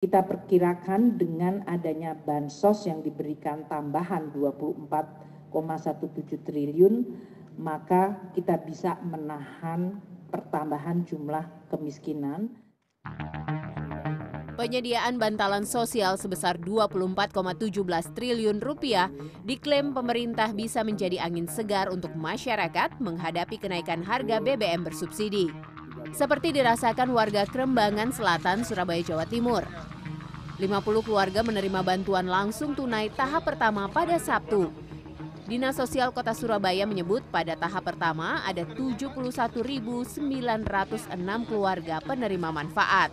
Kita perkirakan dengan adanya bansos yang diberikan tambahan 24,17 triliun, maka kita bisa menahan pertambahan jumlah kemiskinan. Penyediaan bantalan sosial sebesar 24,17 triliun rupiah diklaim pemerintah bisa menjadi angin segar untuk masyarakat menghadapi kenaikan harga BBM bersubsidi. Seperti dirasakan warga Krembangan Selatan, Surabaya, Jawa Timur. 50 keluarga menerima bantuan langsung tunai tahap pertama pada Sabtu. Dinas Sosial Kota Surabaya menyebut pada tahap pertama ada 71.906 keluarga penerima manfaat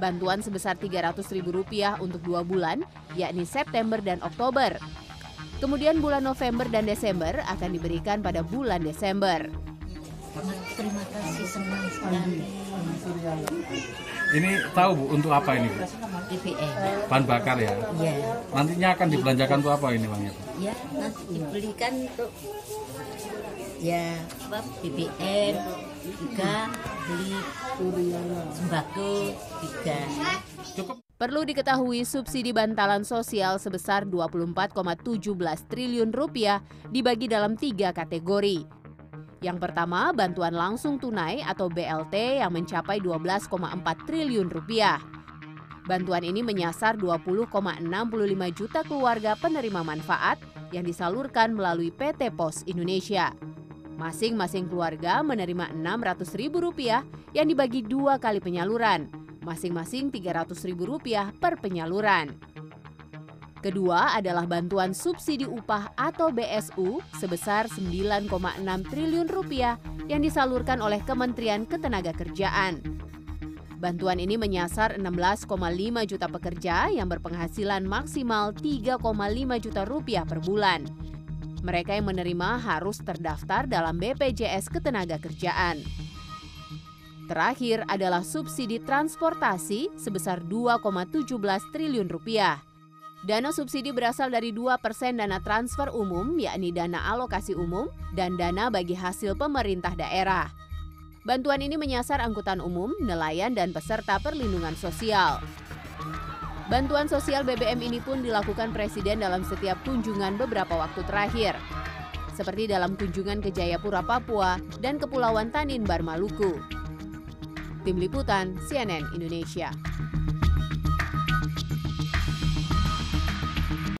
bantuan sebesar Rp300.000 untuk dua bulan, yakni September dan Oktober. Kemudian bulan November dan Desember akan diberikan pada bulan Desember. Terima kasih senang sekali. Ini tahu Bu untuk apa ini Bu? BBM. Bahan bakar ya. Ya, Nantinya akan dibelanjakan untuk apa ini Bang? ya nanti dibelikan untuk ya apa BBM juga beli sembako juga. Cukup Perlu diketahui subsidi bantalan sosial sebesar 24,17 triliun rupiah dibagi dalam tiga kategori. Yang pertama, bantuan langsung tunai atau BLT yang mencapai 12,4 triliun rupiah. Bantuan ini menyasar 20,65 juta keluarga penerima manfaat yang disalurkan melalui PT Pos Indonesia. Masing-masing keluarga menerima Rp600.000 yang dibagi dua kali penyaluran, masing-masing Rp300.000 per penyaluran. Kedua adalah bantuan subsidi upah atau BSU sebesar 9,6 triliun rupiah yang disalurkan oleh Kementerian Ketenagakerjaan. Bantuan ini menyasar 16,5 juta pekerja yang berpenghasilan maksimal 3,5 juta rupiah per bulan. Mereka yang menerima harus terdaftar dalam BPJS Ketenagakerjaan. Terakhir adalah subsidi transportasi sebesar 2,17 triliun rupiah. Dana subsidi berasal dari 2% dana transfer umum, yakni dana alokasi umum, dan dana bagi hasil pemerintah daerah. Bantuan ini menyasar angkutan umum, nelayan, dan peserta perlindungan sosial. Bantuan sosial BBM ini pun dilakukan Presiden dalam setiap kunjungan beberapa waktu terakhir. Seperti dalam kunjungan ke Jayapura, Papua, dan Kepulauan Tanimbar, Maluku. Tim Liputan, CNN Indonesia.